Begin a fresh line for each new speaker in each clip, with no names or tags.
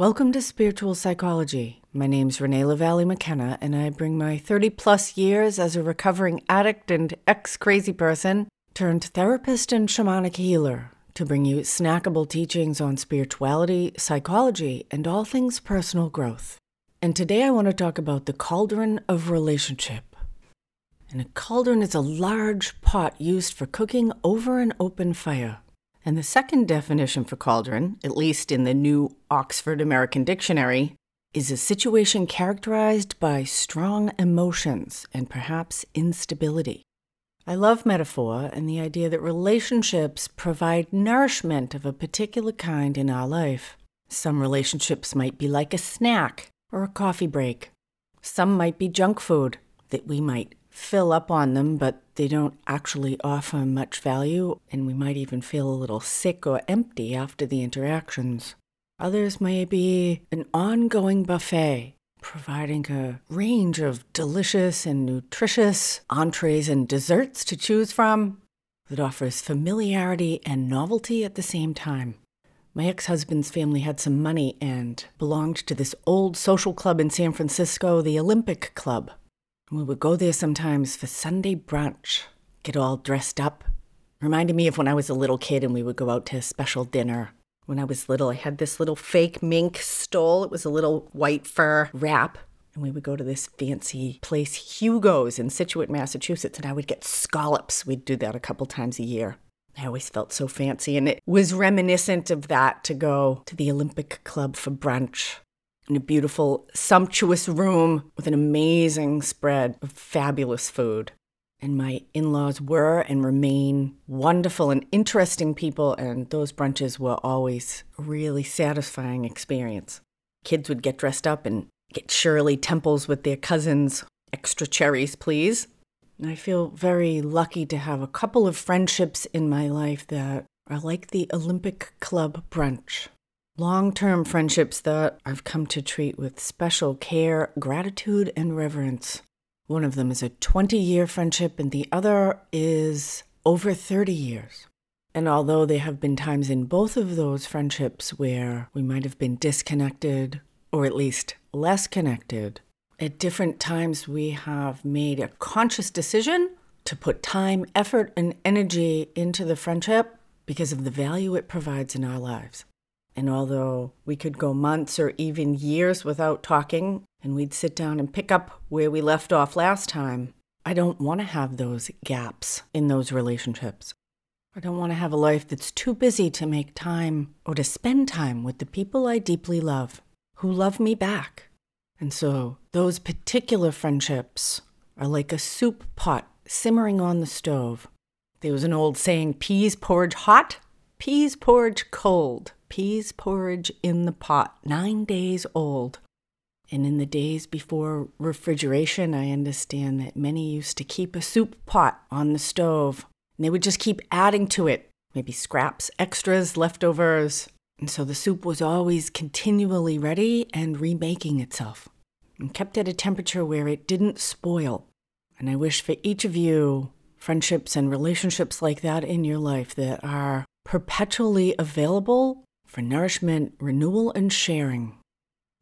Welcome to Spiritual Psychology. My name's Renee LaValle McKenna, and I bring my 30 plus years as a recovering addict and ex crazy person turned therapist and shamanic healer to bring you snackable teachings on spirituality, psychology, and all things personal growth. And today I want to talk about the cauldron of relationship. And a cauldron is a large pot used for cooking over an open fire. And the second definition for cauldron, at least in the new Oxford American Dictionary, is a situation characterized by strong emotions and perhaps instability. I love metaphor and the idea that relationships provide nourishment of a particular kind in our life. Some relationships might be like a snack or a coffee break. Some might be junk food that we might fill up on them, but they don't actually offer much value, and we might even feel a little sick or empty after the interactions. Others may be an ongoing buffet, providing a range of delicious and nutritious entrees and desserts to choose from that offers familiarity and novelty at the same time. My ex husband's family had some money and belonged to this old social club in San Francisco, the Olympic Club. We would go there sometimes for Sunday brunch, get all dressed up. Reminded me of when I was a little kid and we would go out to a special dinner. When I was little, I had this little fake mink stole. It was a little white fur wrap. And we would go to this fancy place, Hugo's in Scituate, Massachusetts, and I would get scallops. We'd do that a couple times a year. I always felt so fancy, and it was reminiscent of that to go to the Olympic Club for brunch in a beautiful, sumptuous room with an amazing spread of fabulous food. And my in laws were and remain wonderful and interesting people, and those brunches were always a really satisfying experience. Kids would get dressed up and get Shirley Temples with their cousins. Extra cherries, please. And I feel very lucky to have a couple of friendships in my life that are like the Olympic Club brunch long term friendships that I've come to treat with special care, gratitude, and reverence. One of them is a 20 year friendship, and the other is over 30 years. And although there have been times in both of those friendships where we might have been disconnected, or at least less connected, at different times we have made a conscious decision to put time, effort, and energy into the friendship because of the value it provides in our lives. And although we could go months or even years without talking, and we'd sit down and pick up where we left off last time, I don't want to have those gaps in those relationships. I don't want to have a life that's too busy to make time or to spend time with the people I deeply love, who love me back. And so those particular friendships are like a soup pot simmering on the stove. There was an old saying peas porridge hot, peas porridge cold peas porridge in the pot, nine days old. And in the days before refrigeration, I understand that many used to keep a soup pot on the stove. And they would just keep adding to it, maybe scraps, extras, leftovers. And so the soup was always continually ready and remaking itself and kept at a temperature where it didn't spoil. And I wish for each of you friendships and relationships like that in your life that are perpetually available for nourishment, renewal, and sharing.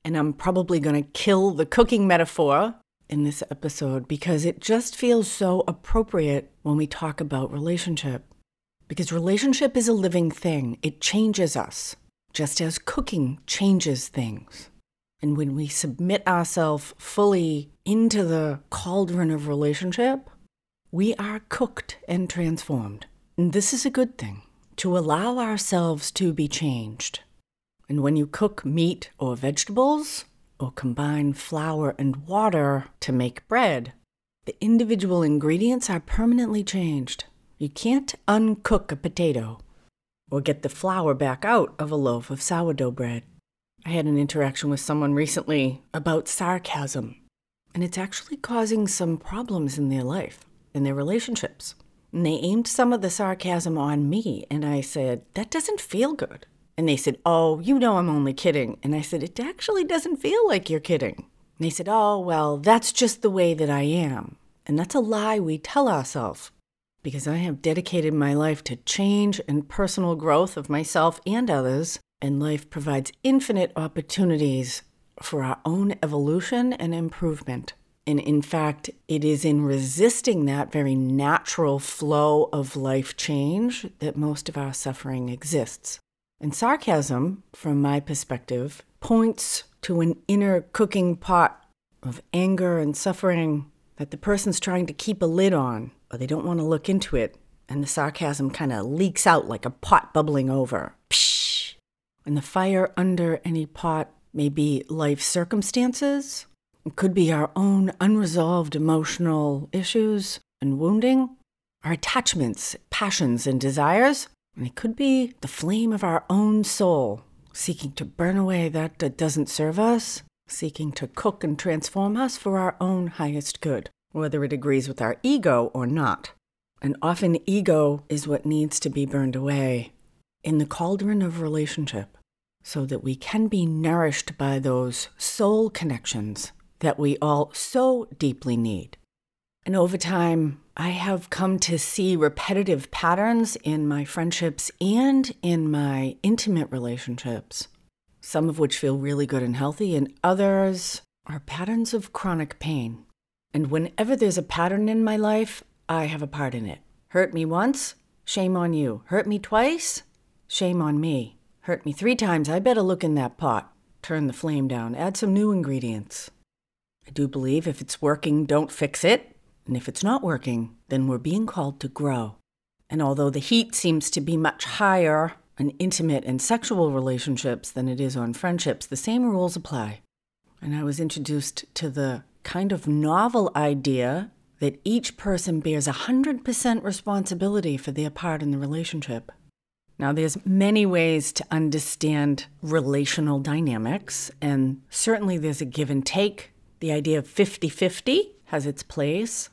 And I'm probably going to kill the cooking metaphor in this episode because it just feels so appropriate when we talk about relationship. Because relationship is a living thing, it changes us, just as cooking changes things. And when we submit ourselves fully into the cauldron of relationship, we are cooked and transformed. And this is a good thing to allow ourselves to be changed. And when you cook meat or vegetables, or combine flour and water to make bread, the individual ingredients are permanently changed. You can't uncook a potato or get the flour back out of a loaf of sourdough bread. I had an interaction with someone recently about sarcasm, and it's actually causing some problems in their life, in their relationships. And they aimed some of the sarcasm on me, and I said, That doesn't feel good. And they said, Oh, you know I'm only kidding. And I said, It actually doesn't feel like you're kidding. And they said, Oh, well, that's just the way that I am. And that's a lie we tell ourselves because I have dedicated my life to change and personal growth of myself and others and life provides infinite opportunities for our own evolution and improvement. And in fact, it is in resisting that very natural flow of life change that most of our suffering exists. And sarcasm, from my perspective, points to an inner cooking pot of anger and suffering that the person's trying to keep a lid on, or they don't want to look into it, and the sarcasm kind of leaks out like a pot bubbling over. Psh! And the fire under any pot may be life circumstances, could be our own unresolved emotional issues and wounding, our attachments, passions, and desires, and it could be the flame of our own soul seeking to burn away that that doesn't serve us, seeking to cook and transform us for our own highest good, whether it agrees with our ego or not. And often, ego is what needs to be burned away in the cauldron of relationship so that we can be nourished by those soul connections that we all so deeply need. And over time, I have come to see repetitive patterns in my friendships and in my intimate relationships, some of which feel really good and healthy, and others are patterns of chronic pain. And whenever there's a pattern in my life, I have a part in it. Hurt me once, shame on you. Hurt me twice, shame on me. Hurt me three times, I better look in that pot. Turn the flame down, add some new ingredients. I do believe if it's working, don't fix it. And if it's not working, then we're being called to grow. And although the heat seems to be much higher on intimate and sexual relationships than it is on friendships, the same rules apply. And I was introduced to the kind of novel idea that each person bears 100% responsibility for their part in the relationship. Now there's many ways to understand relational dynamics and certainly there's a give and take. The idea of 50-50 has its place,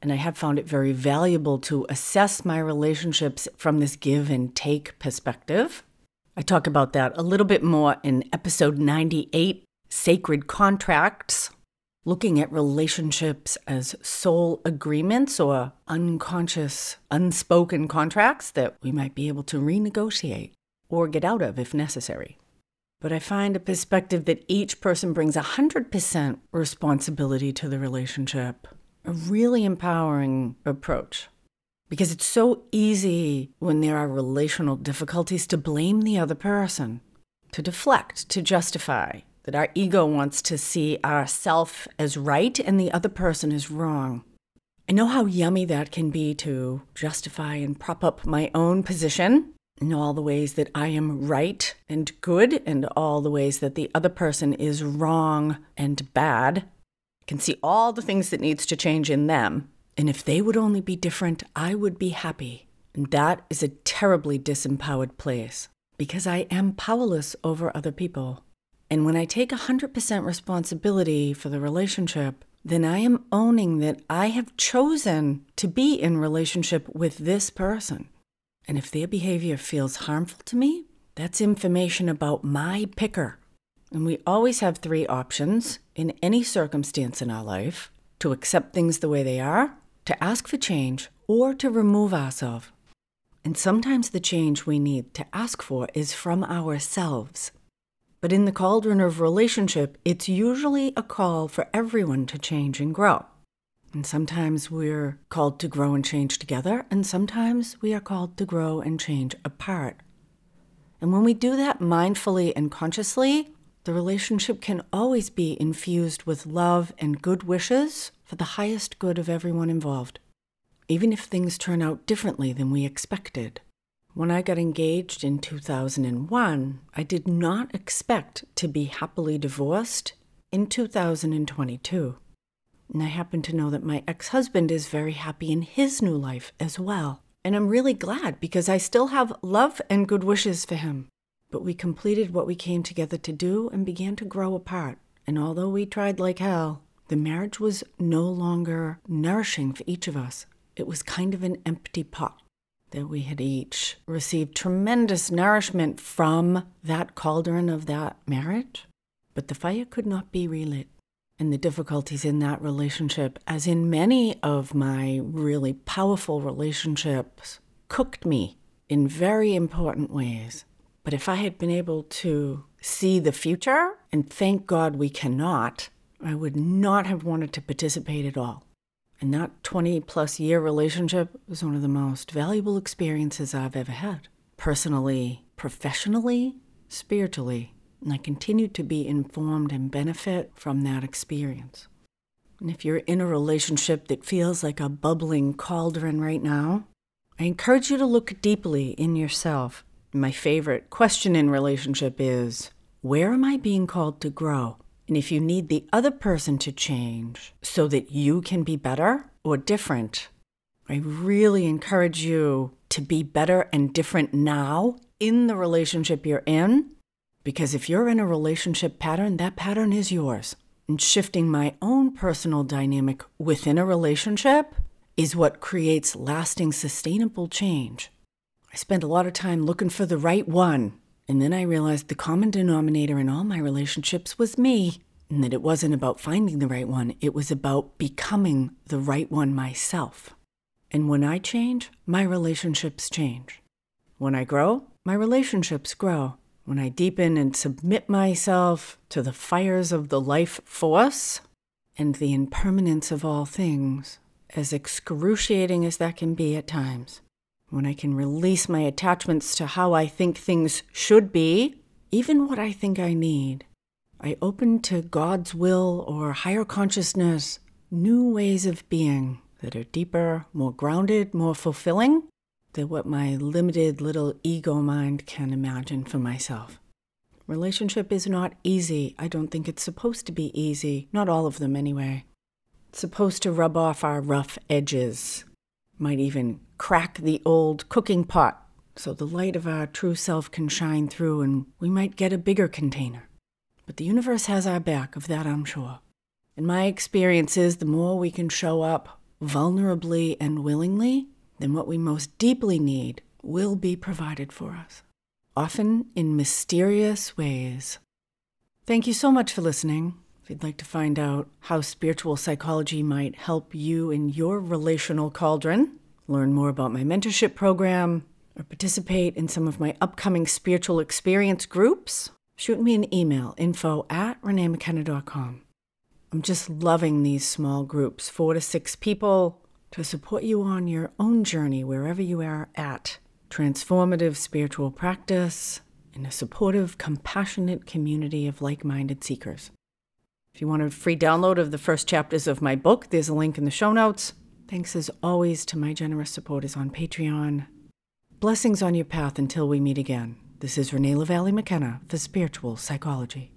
and I have found it very valuable to assess my relationships from this give and take perspective. I talk about that a little bit more in episode 98 Sacred Contracts, looking at relationships as soul agreements or unconscious, unspoken contracts that we might be able to renegotiate or get out of if necessary. But I find a perspective that each person brings 100% responsibility to the relationship a really empowering approach because it's so easy when there are relational difficulties to blame the other person, to deflect, to justify, that our ego wants to see ourself as right and the other person is wrong. I know how yummy that can be to justify and prop up my own position in all the ways that I am right and good, and all the ways that the other person is wrong and bad I can see all the things that needs to change in them. And if they would only be different, I would be happy. And that is a terribly disempowered place because I am powerless over other people. And when I take 100% responsibility for the relationship, then I am owning that I have chosen to be in relationship with this person. And if their behavior feels harmful to me, that's information about my picker. And we always have three options in any circumstance in our life to accept things the way they are, to ask for change, or to remove ourselves. And sometimes the change we need to ask for is from ourselves. But in the cauldron of relationship, it's usually a call for everyone to change and grow. And sometimes we're called to grow and change together, and sometimes we are called to grow and change apart. And when we do that mindfully and consciously, the relationship can always be infused with love and good wishes for the highest good of everyone involved, even if things turn out differently than we expected. When I got engaged in 2001, I did not expect to be happily divorced in 2022. And I happen to know that my ex husband is very happy in his new life as well. And I'm really glad because I still have love and good wishes for him. But we completed what we came together to do and began to grow apart. And although we tried like hell, the marriage was no longer nourishing for each of us. It was kind of an empty pot that we had each received tremendous nourishment from that cauldron of that marriage, but the fire could not be relit. And the difficulties in that relationship, as in many of my really powerful relationships, cooked me in very important ways But if I had been able to see the future, and thank God we cannot, I would not have wanted to participate at all. And that 20 plus year relationship was one of the most valuable experiences I've ever had. Personally, professionally, spiritually. And I continue to be informed and benefit from that experience. And if you're in a relationship that feels like a bubbling cauldron right now, I encourage you to look deeply in yourself. My favorite question in relationship is where am I being called to grow? And if you need the other person to change so that you can be better or different, I really encourage you to be better and different now in the relationship you're in. Because if you're in a relationship pattern, that pattern is yours. And shifting my own personal dynamic within a relationship is what creates lasting, sustainable change. I spent a lot of time looking for the right one. And then I realized the common denominator in all my relationships was me. And that it wasn't about finding the right one, it was about becoming the right one myself. And when I change, my relationships change. When I grow, my relationships grow. When I deepen and submit myself to the fires of the life force and the impermanence of all things, as excruciating as that can be at times, when I can release my attachments to how I think things should be, even what I think I need, I open to God's will or higher consciousness, new ways of being that are deeper, more grounded, more fulfilling than what my limited little ego mind can imagine for myself. Relationship is not easy. I don't think it's supposed to be easy. Not all of them, anyway. It's supposed to rub off our rough edges. Might even crack the old cooking pot so the light of our true self can shine through and we might get a bigger container. But the universe has our back, of that I'm sure. In my experience is the more we can show up vulnerably and willingly, then what we most deeply need will be provided for us, often in mysterious ways. Thank you so much for listening. If you'd like to find out how spiritual psychology might help you in your relational cauldron, learn more about my mentorship program, or participate in some of my upcoming spiritual experience groups, shoot me an email info at reneemckenna.com. I'm just loving these small groups, four to six people, to support you on your own journey wherever you are at. Transformative spiritual practice in a supportive, compassionate community of like minded seekers. If you want a free download of the first chapters of my book, there's a link in the show notes. Thanks as always to my generous supporters on Patreon. Blessings on your path until we meet again. This is Renee LaValle McKenna for Spiritual Psychology.